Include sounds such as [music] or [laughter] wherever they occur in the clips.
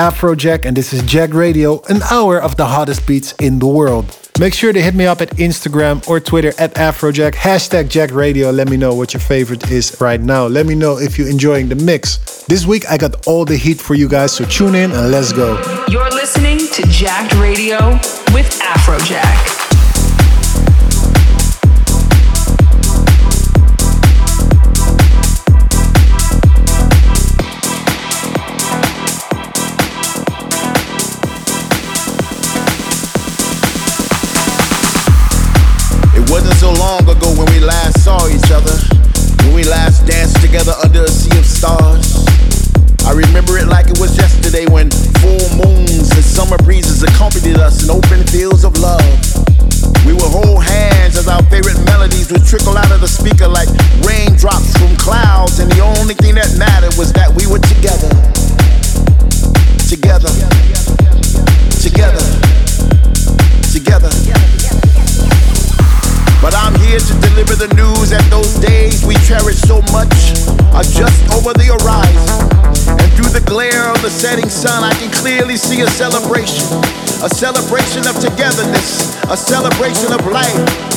and this is Jacked Radio, an hour of the hottest beats in the world. Make sure to hit me up at Instagram or Twitter at Afrojack, hashtag Jacked Radio. Let me know what your favorite is right now. Let me know if you're enjoying the mix. This week I got all the heat for you guys, so tune in and let's go. You're listening to Jacked Radio with Afrojack. Would trickle out of the speaker like raindrops from clouds, and the only thing that mattered was that we were together. Together. Together. Together. But I'm here to deliver the news that those days we cherish so much are just over the horizon. And through the glare of the setting sun, I can clearly see a celebration. A celebration of togetherness, a celebration of life.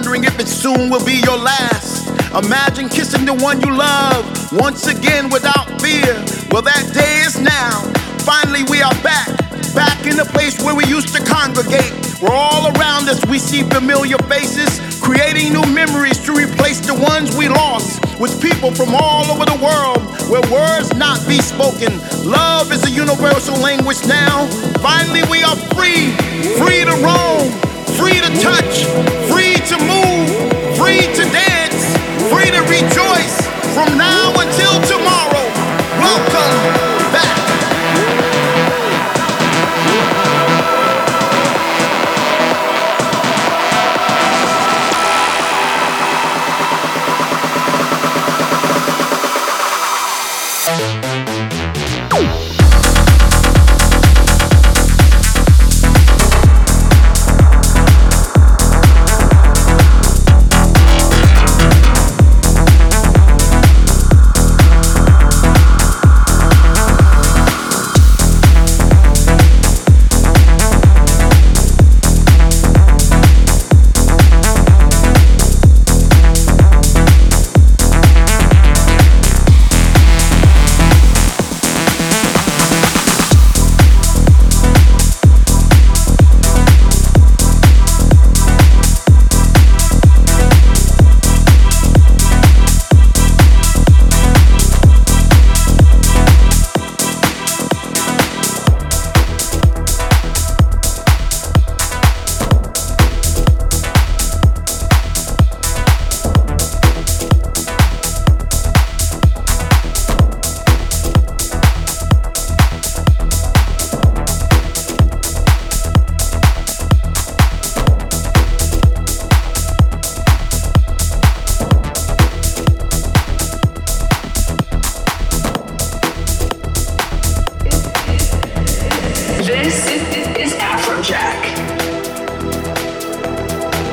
Wondering if it soon will be your last. Imagine kissing the one you love once again without fear. Well, that day is now. Finally, we are back, back in the place where we used to congregate. Where all around us we see familiar faces, creating new memories to replace the ones we lost. With people from all over the world, where words not be spoken. Love is a universal language now. Finally, we are free, free to roam, free to touch, free to move, free to dance, free to rejoice from now until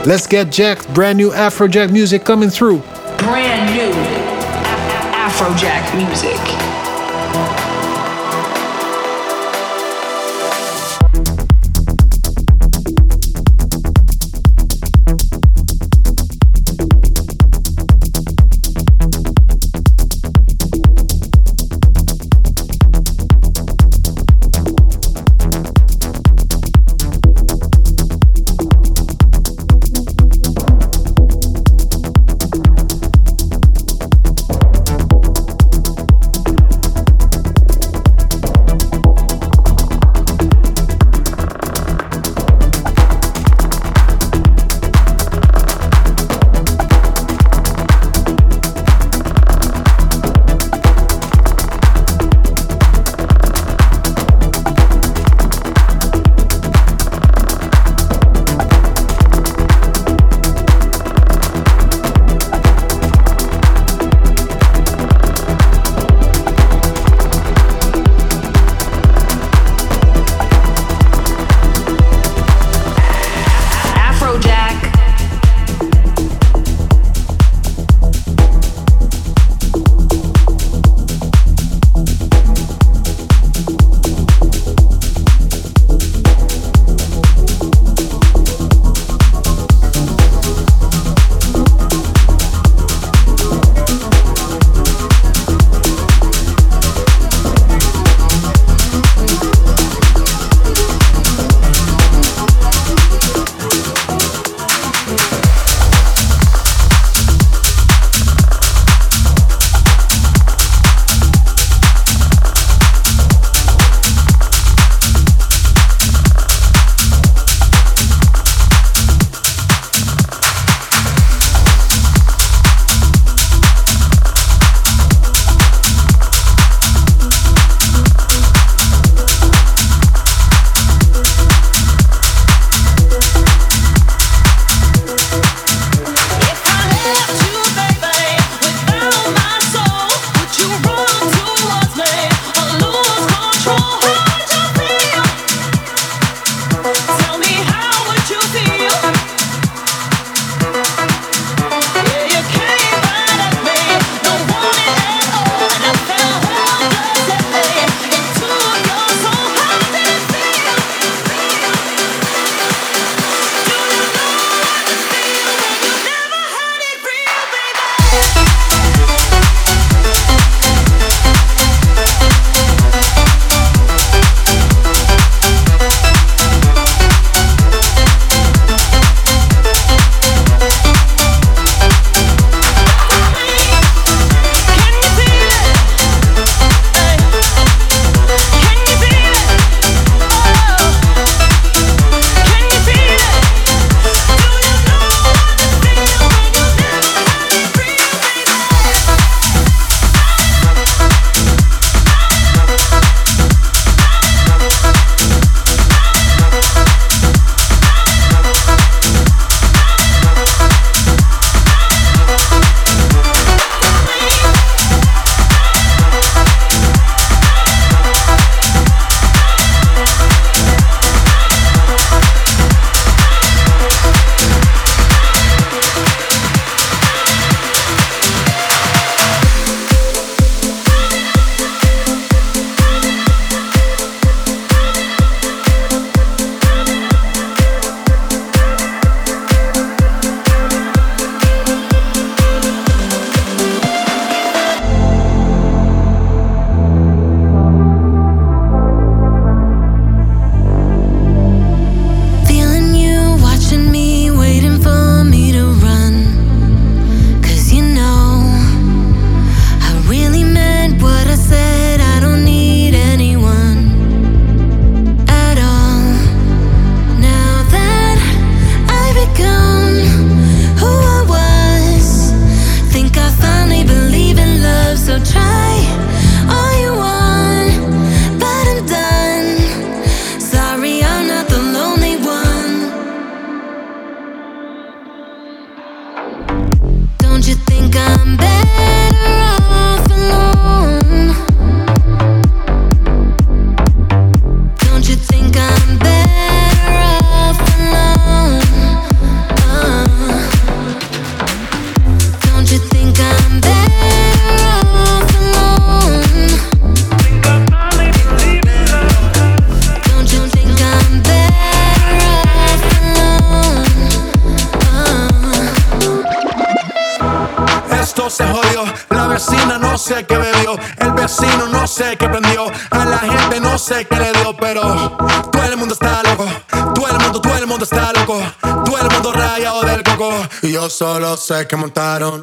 Let's get jacked. Brand new Afrojack music coming through. Brand new Afrojack music. Sé qué bebió. El vecino no sé qué prendió. A la gente no sé qué le dio, pero todo el mundo está loco. Todo el mundo, todo el mundo está loco. Todo el mundo rayado del coco. Y yo solo sé que montaron.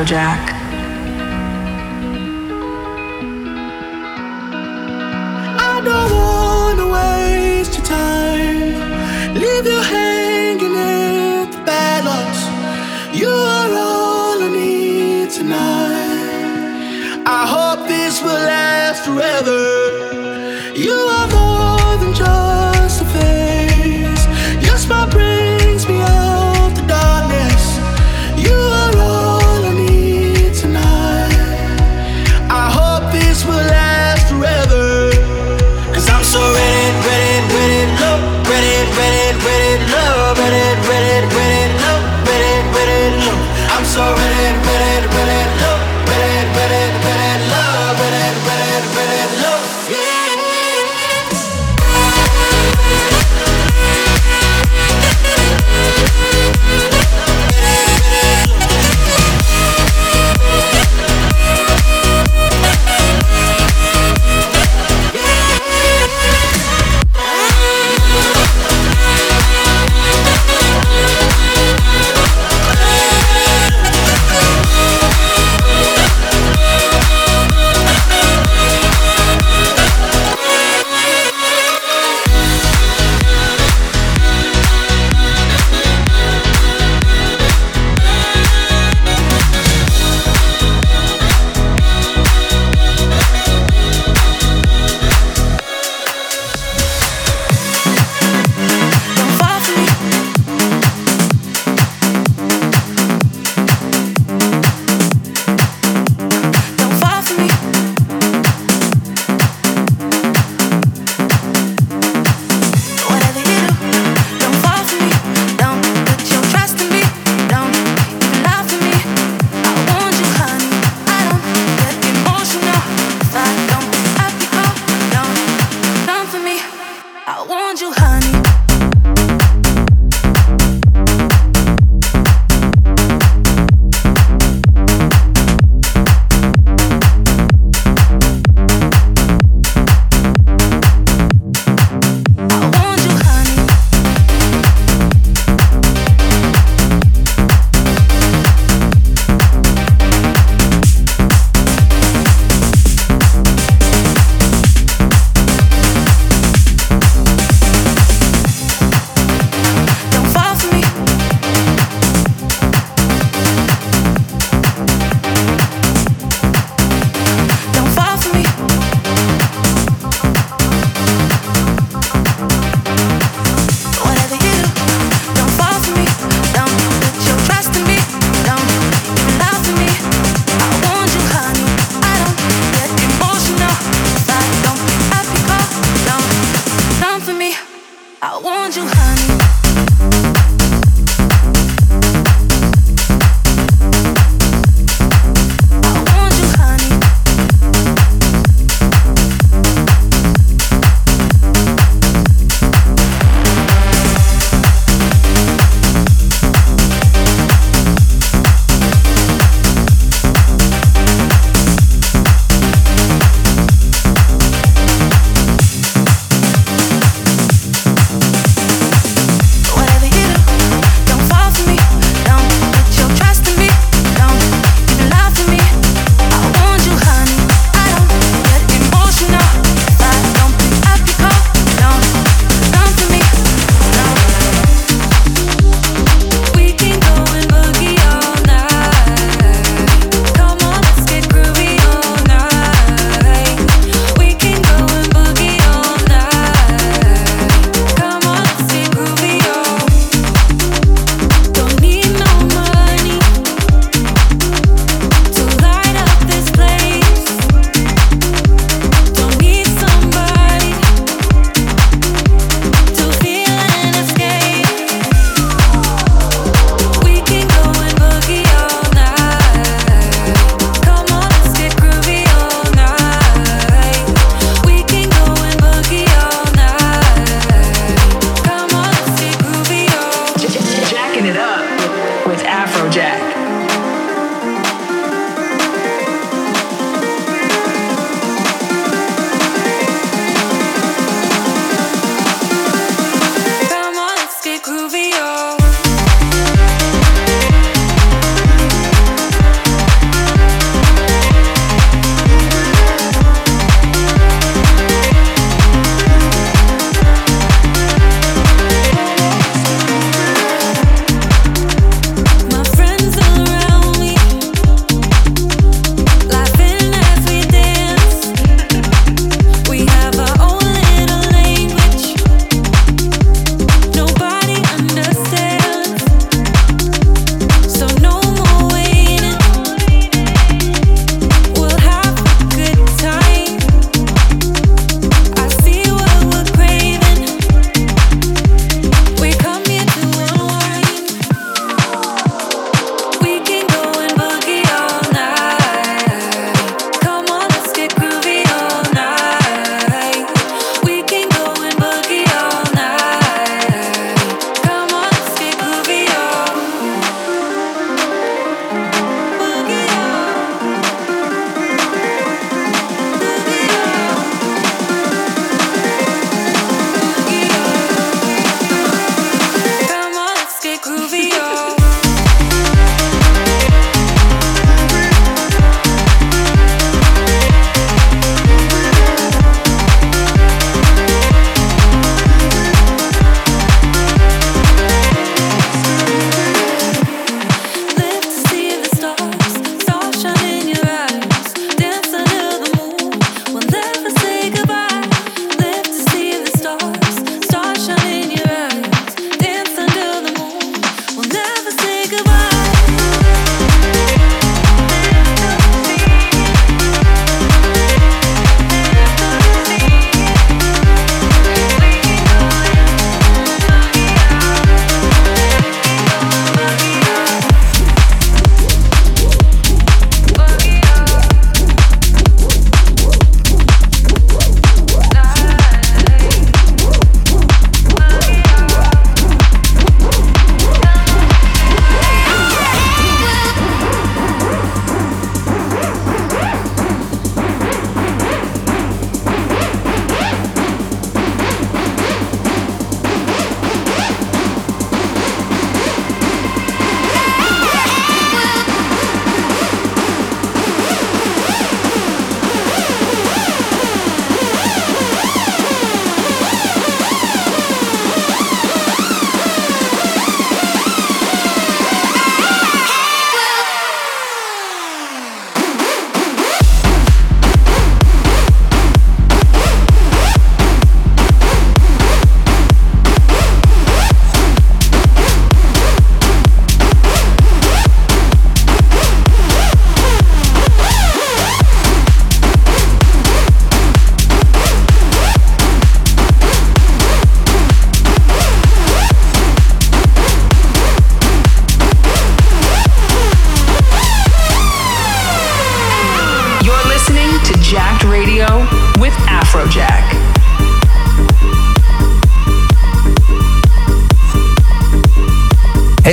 Afrojack.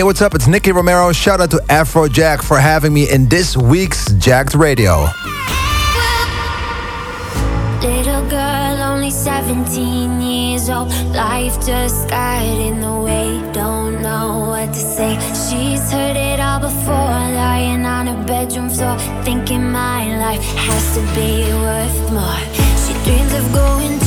What's up? It's Nicky Romero. Shout out to Afrojack for having me in this week's Jacked Radio. Little girl, only 17 years old. Life just got in the way. Don't know what to say. She's heard it all before. Lying on her bedroom floor. Thinking my life has to be worth more. She dreams of going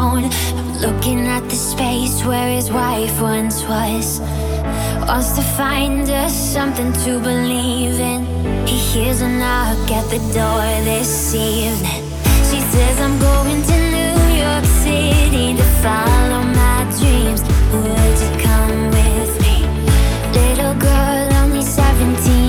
on his. Looking at the space where his wife once was. Wants to find us something to believe in. He hears a knock at the door this evening. She says, I'm going to New York City to follow my dreams. Would you come with me? Little girl, only 17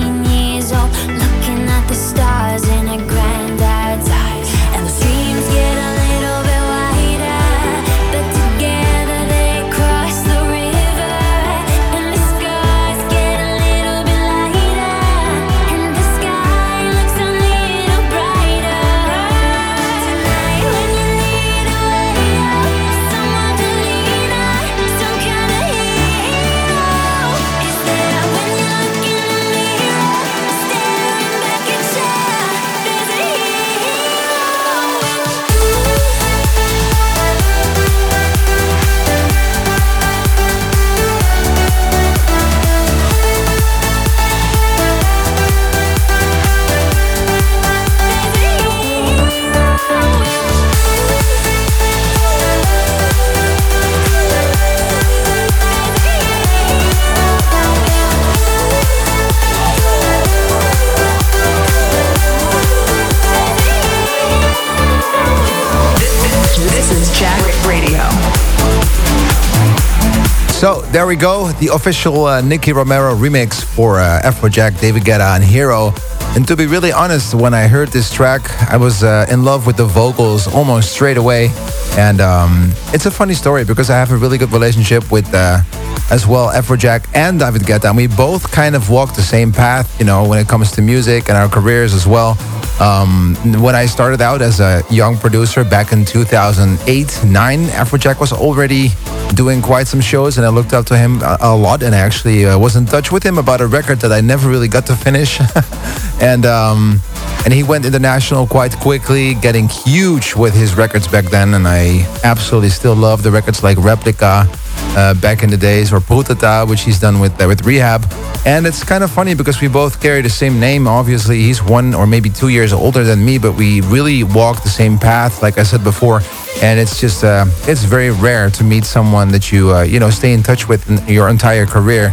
So there we go, the official uh, Nicky Romero remix for uh, Afrojack, David Guetta, and Hero. And to be really honest, when I heard this track, I was uh, in love with the vocals almost straight away. And um, it's a funny story because I have a really good relationship with, uh, as well, Afrojack and David Guetta. And we both kind of walk the same path, you know, when it comes to music and our careers as well. Um, when I started out as a young producer back in 2008 9, Afrojack was already doing quite some shows, and I looked up to him a, a lot. And I actually uh, was in touch with him about a record that I never really got to finish. [laughs] and um, and he went international quite quickly, getting huge with his records back then. And I absolutely still love the records like Replica uh, back in the days, or Prutataaa, which he's done with uh, with R3hab. And it's kind of funny because we both carry the same name. Obviously, he's one or maybe two years older than me, but we really walk the same path, like I said before. And it's just uh, it's very rare to meet someone that you uh, you know stay in touch with in your entire career.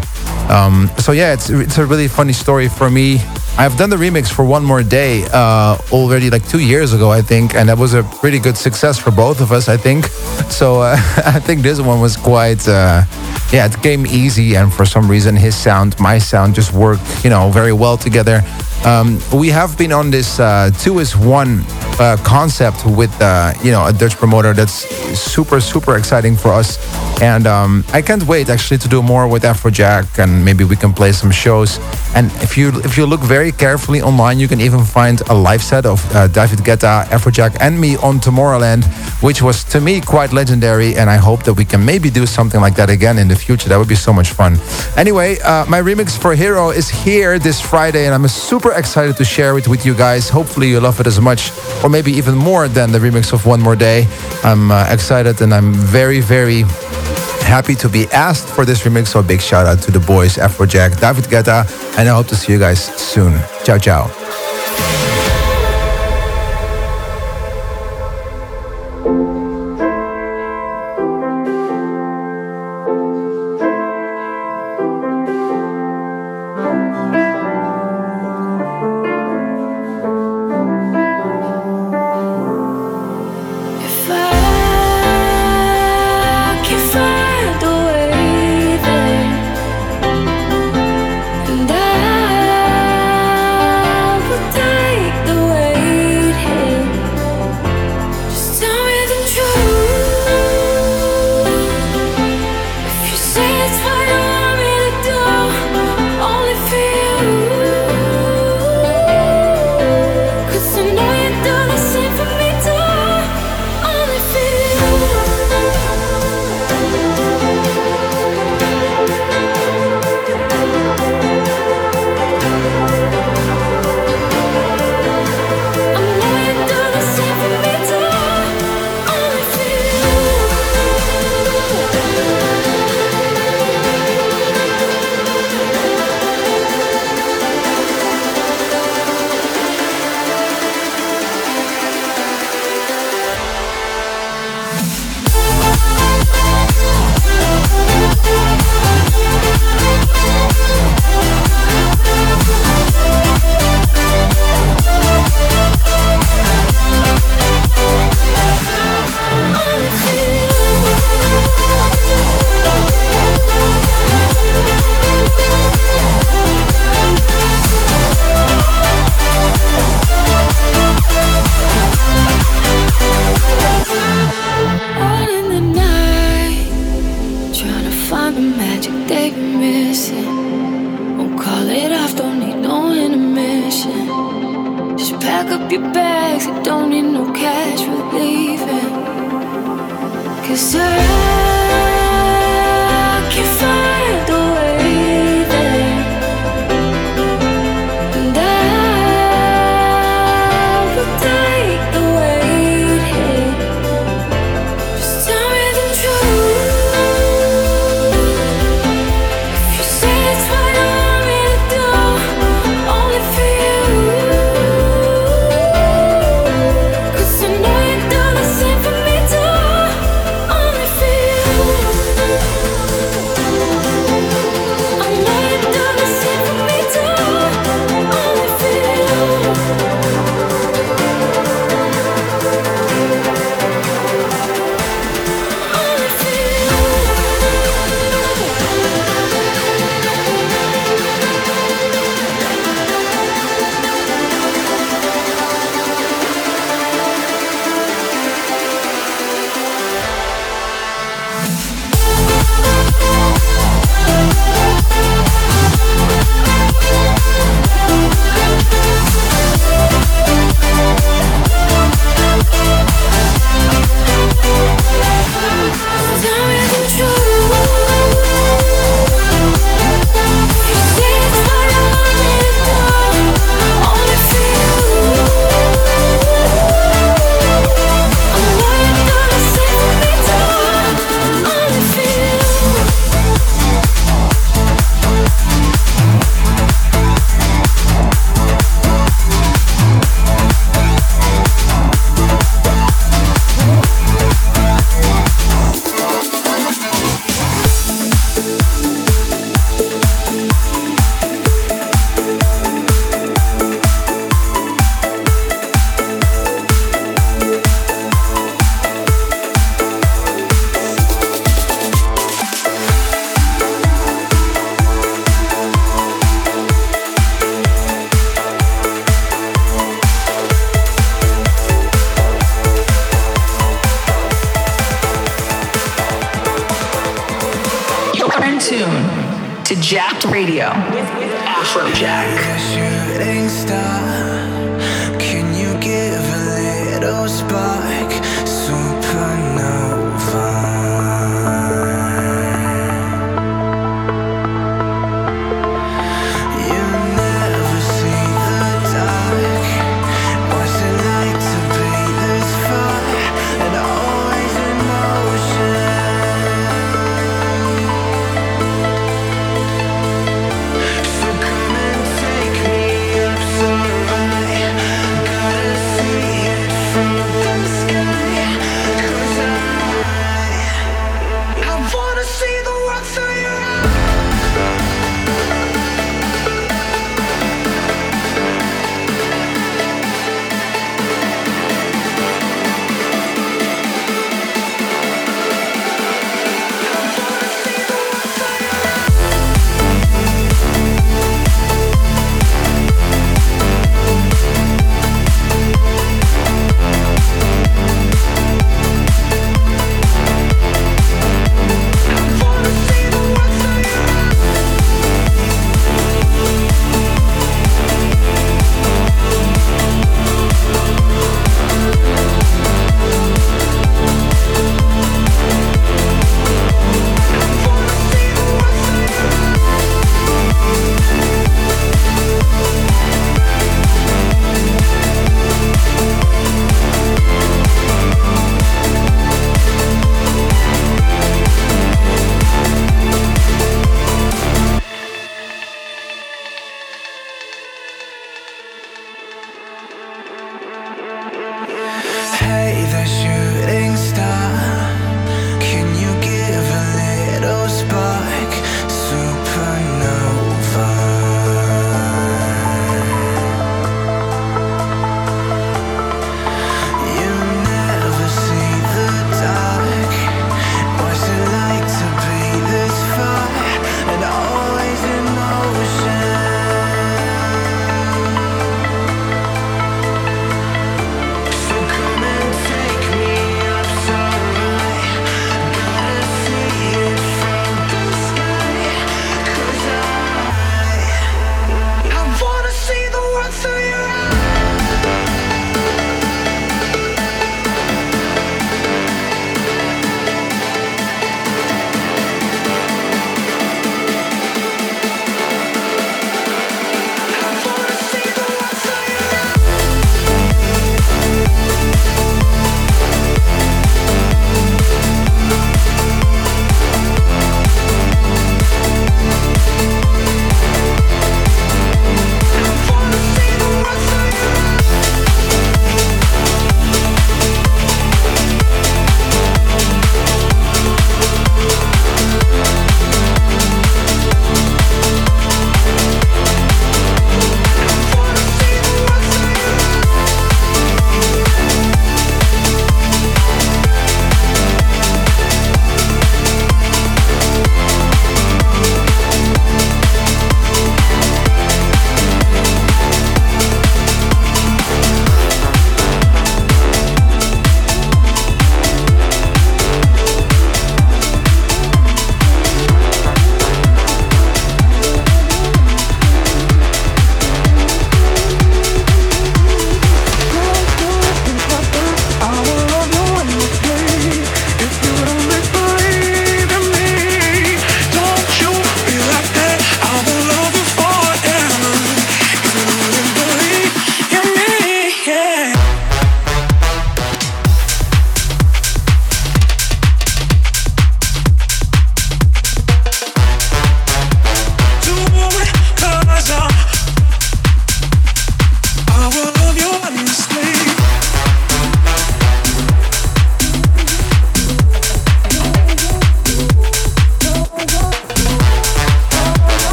Um, so yeah, it's it's a really funny story for me. I've done the remix for One More Day uh, already like two years ago, I think, and that was a pretty good success for both of us, I think. [laughs] So uh, [laughs] I think this one was quite, uh, yeah, it came easy, and for some reason his sound, my sound, just worked, you know, very well together. Um, we have been on this uh, two is one uh, concept with uh, you know a Dutch promoter that's super super exciting for us. And um, I can't wait actually to do more with Afrojack, and maybe we can play some shows. And if you if you look very carefully online, you can even find a live set of uh, David Guetta, Afrojack, and me on Tomorrowland, which was to me quite legendary. And I hope that we can maybe do something like that again in the future. That would be so much fun. Anyway, uh, my remix for Hero is here this Friday, and I'm super super excited to share it with you guys. Hopefully, you love it as much, or maybe even more than the remix of One More Day. I'm uh, excited and I'm very, very happy to be asked for this remix. So, big shout out to the boys, Afrojack, David Guetta, and I hope to see you guys soon. Ciao, ciao. thank you they've been missing. Won't call it off, don't need no intermission. Just pack up your bags, you don't need no cash, we're leaving. Cause I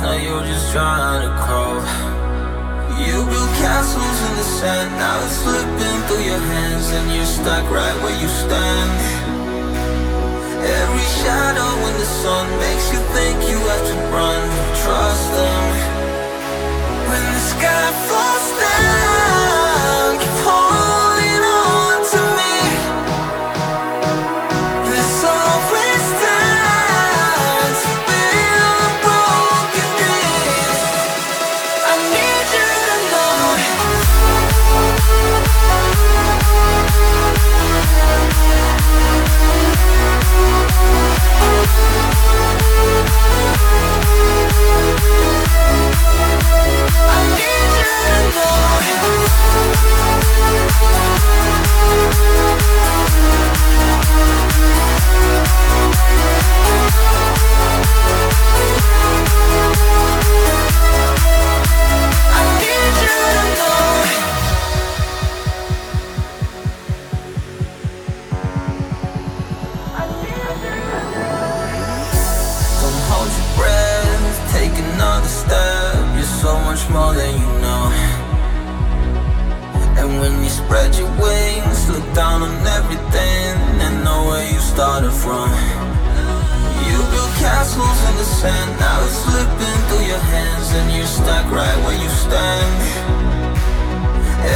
now you're just trying to crawl. You built castles in the sand, now it's slipping through your hands, and you're stuck right where you stand. Every shadow in the sun makes you think you have to run. Trust them when the sky falls down. I know. started from You built castles in the sand Now it's slipping through your hands And you're stuck right where you stand.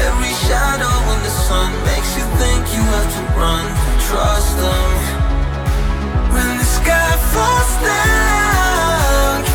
Every shadow in the sun Makes you think you have to run Trust them. When the sky falls down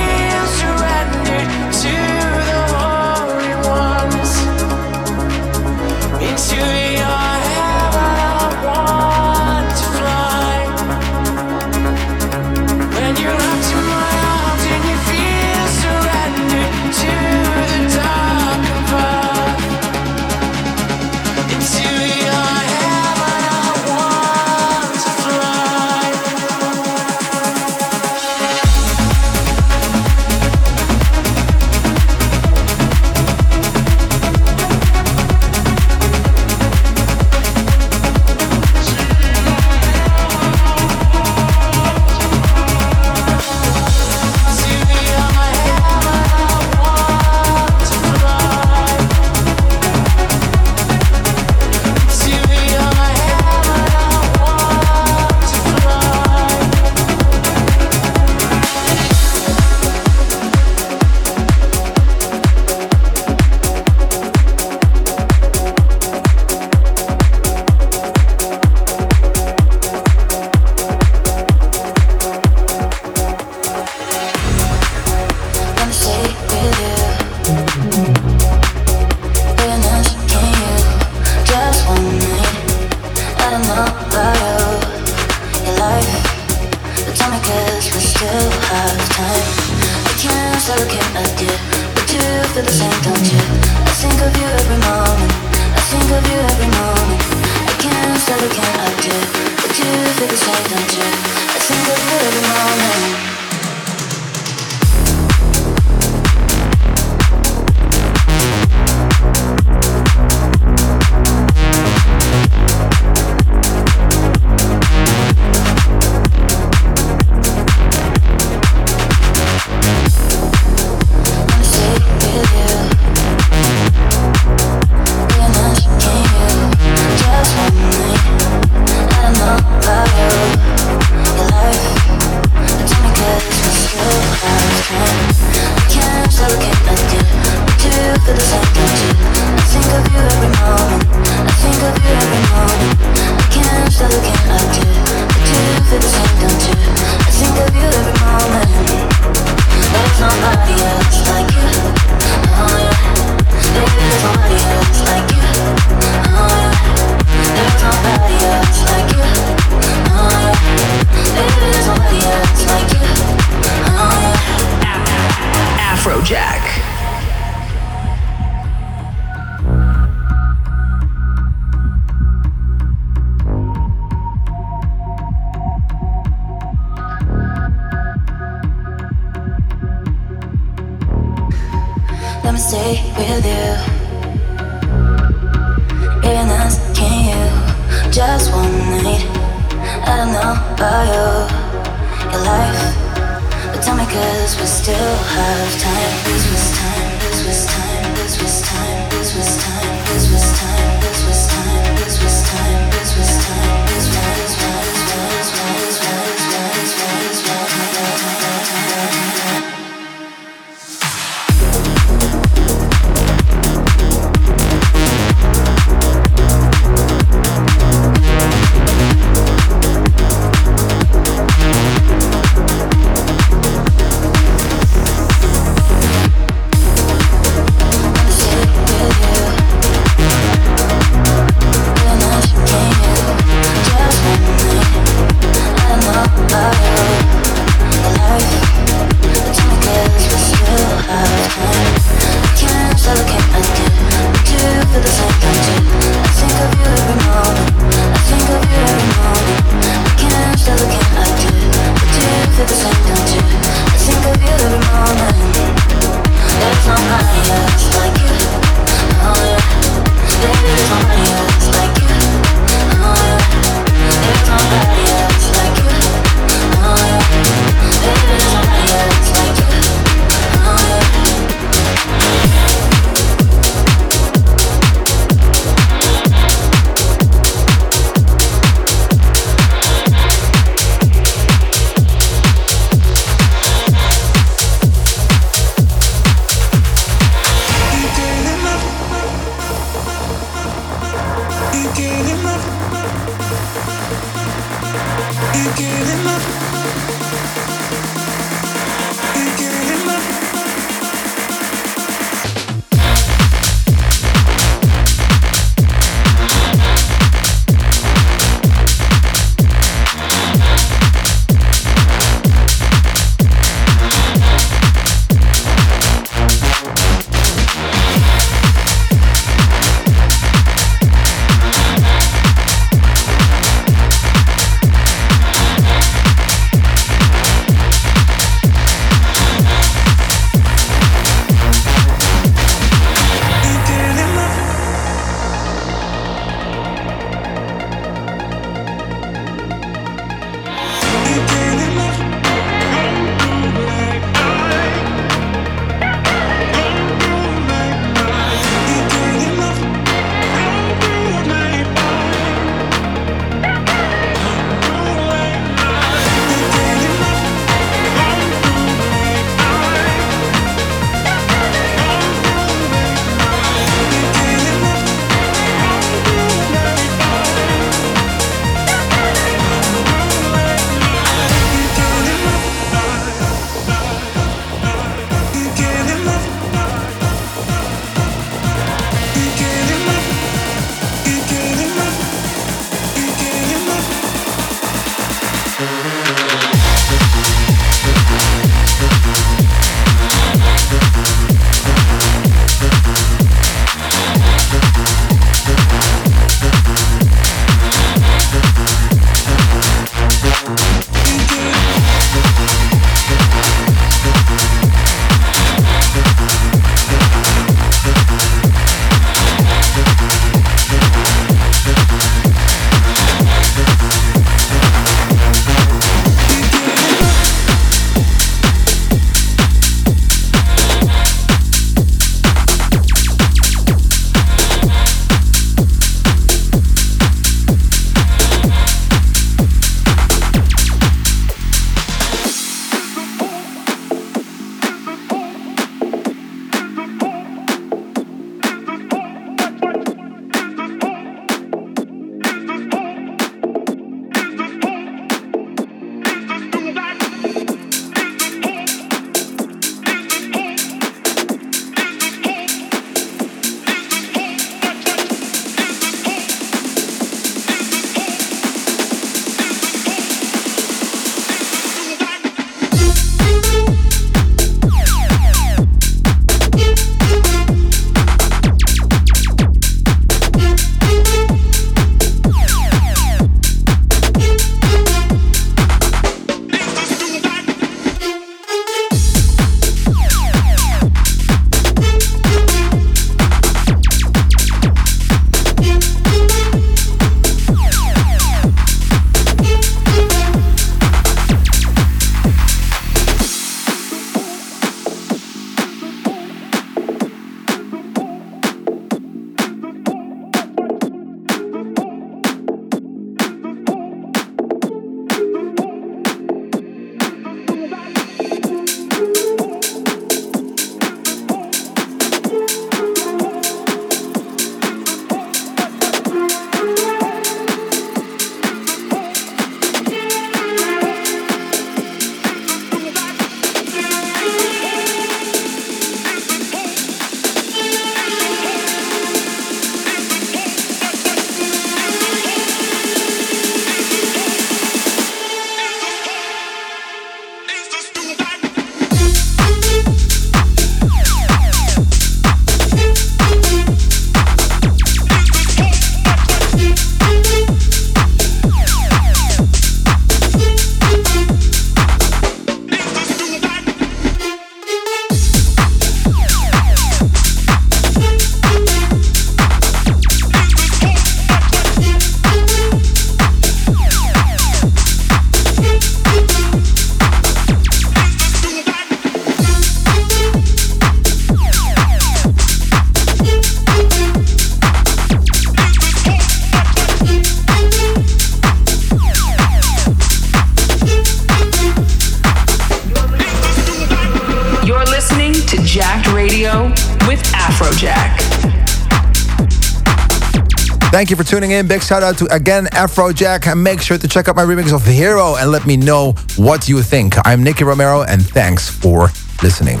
You for tuning in. Big shout out to again Afrojack. And make sure to check out my remix of Hero and let me know what you think. I'm Nicky Romero and thanks for listening.